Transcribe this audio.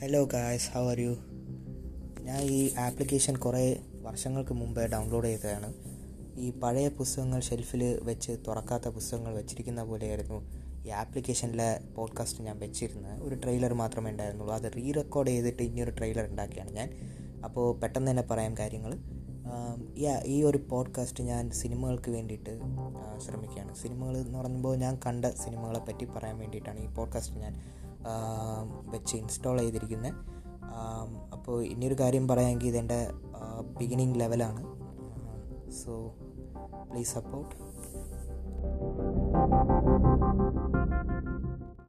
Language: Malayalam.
Hello guys how are you ഞാൻ ഈ ആപ്ലിക്കേഷൻ കുറേ വർഷങ്ങൾക്ക് മുമ്പേ ഡൗൺലോഡ് ചെയ്തതാണ്. ഈ പഴയ പുസ്തകങ്ങൾ ഷെൽഫിൽ വെച്ച് തുറക്കാത്ത പുസ്തകങ്ങൾ വെച്ചിരിക്കുന്ന പോലെയായിരുന്നു ഈ ആപ്ലിക്കേഷനിലെ പോഡ്കാസ്റ്റ് ഞാൻ വെച്ചിരുന്നത്. ഒരു ട്രെയിലർ മാത്രമേ ഉണ്ടായിരുന്നുള്ളൂ. അത് റീ റെക്കോർഡ് ചെയ്തിട്ട് ഇനിയൊരു ട്രെയിലർ ഉണ്ടാക്കിയാണ് ഞാൻ. അപ്പോൾ പെട്ടെന്ന് തന്നെ പറയാം കാര്യങ്ങൾ. ഈ ഒരു പോഡ്കാസ്റ്റ് ഞാൻ സിനിമകൾക്ക് വേണ്ടിയിട്ട് ശ്രമിക്കുകയാണ്. സിനിമകൾ എന്ന് പറയുമ്പോൾ ഞാൻ കണ്ട സിനിമകളെ പറ്റി പറയാൻ വേണ്ടിയിട്ടാണ് ഈ പോഡ്കാസ്റ്റ് ഞാൻ വെച്ച് ഇൻസ്റ്റാൾ ചെയ്തിരിക്കുന്നത് അപ്പോൾ ഇനിയൊരു കാര്യം പറയാമെങ്കിൽ ഇതെന്റെ ബിഗിനിങ് ലെവലാണ് സോ പ്ലീസ് സപ്പോർട്ട്